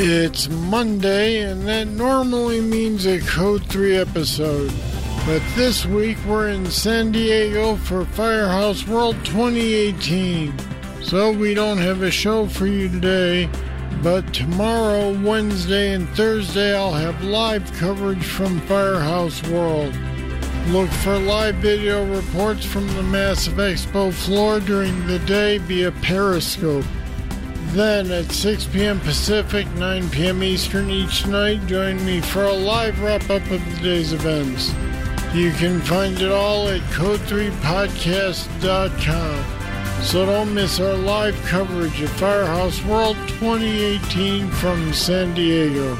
It's Monday, and that normally means a Code 3 episode. But this week we're in San Diego for Firehouse World 2018. So we don't have a show for you today, but tomorrow, Wednesday, and Thursday I'll have live coverage from Firehouse World. Look for live video reports from the Massive Expo floor during the day via Periscope. Then at 6 p.m. Pacific, 9 p.m. Eastern each night, join me for a live wrap up of the day's events. You can find it all at code3podcast.com. So don't miss our live coverage of Firehouse World 2018 from San Diego.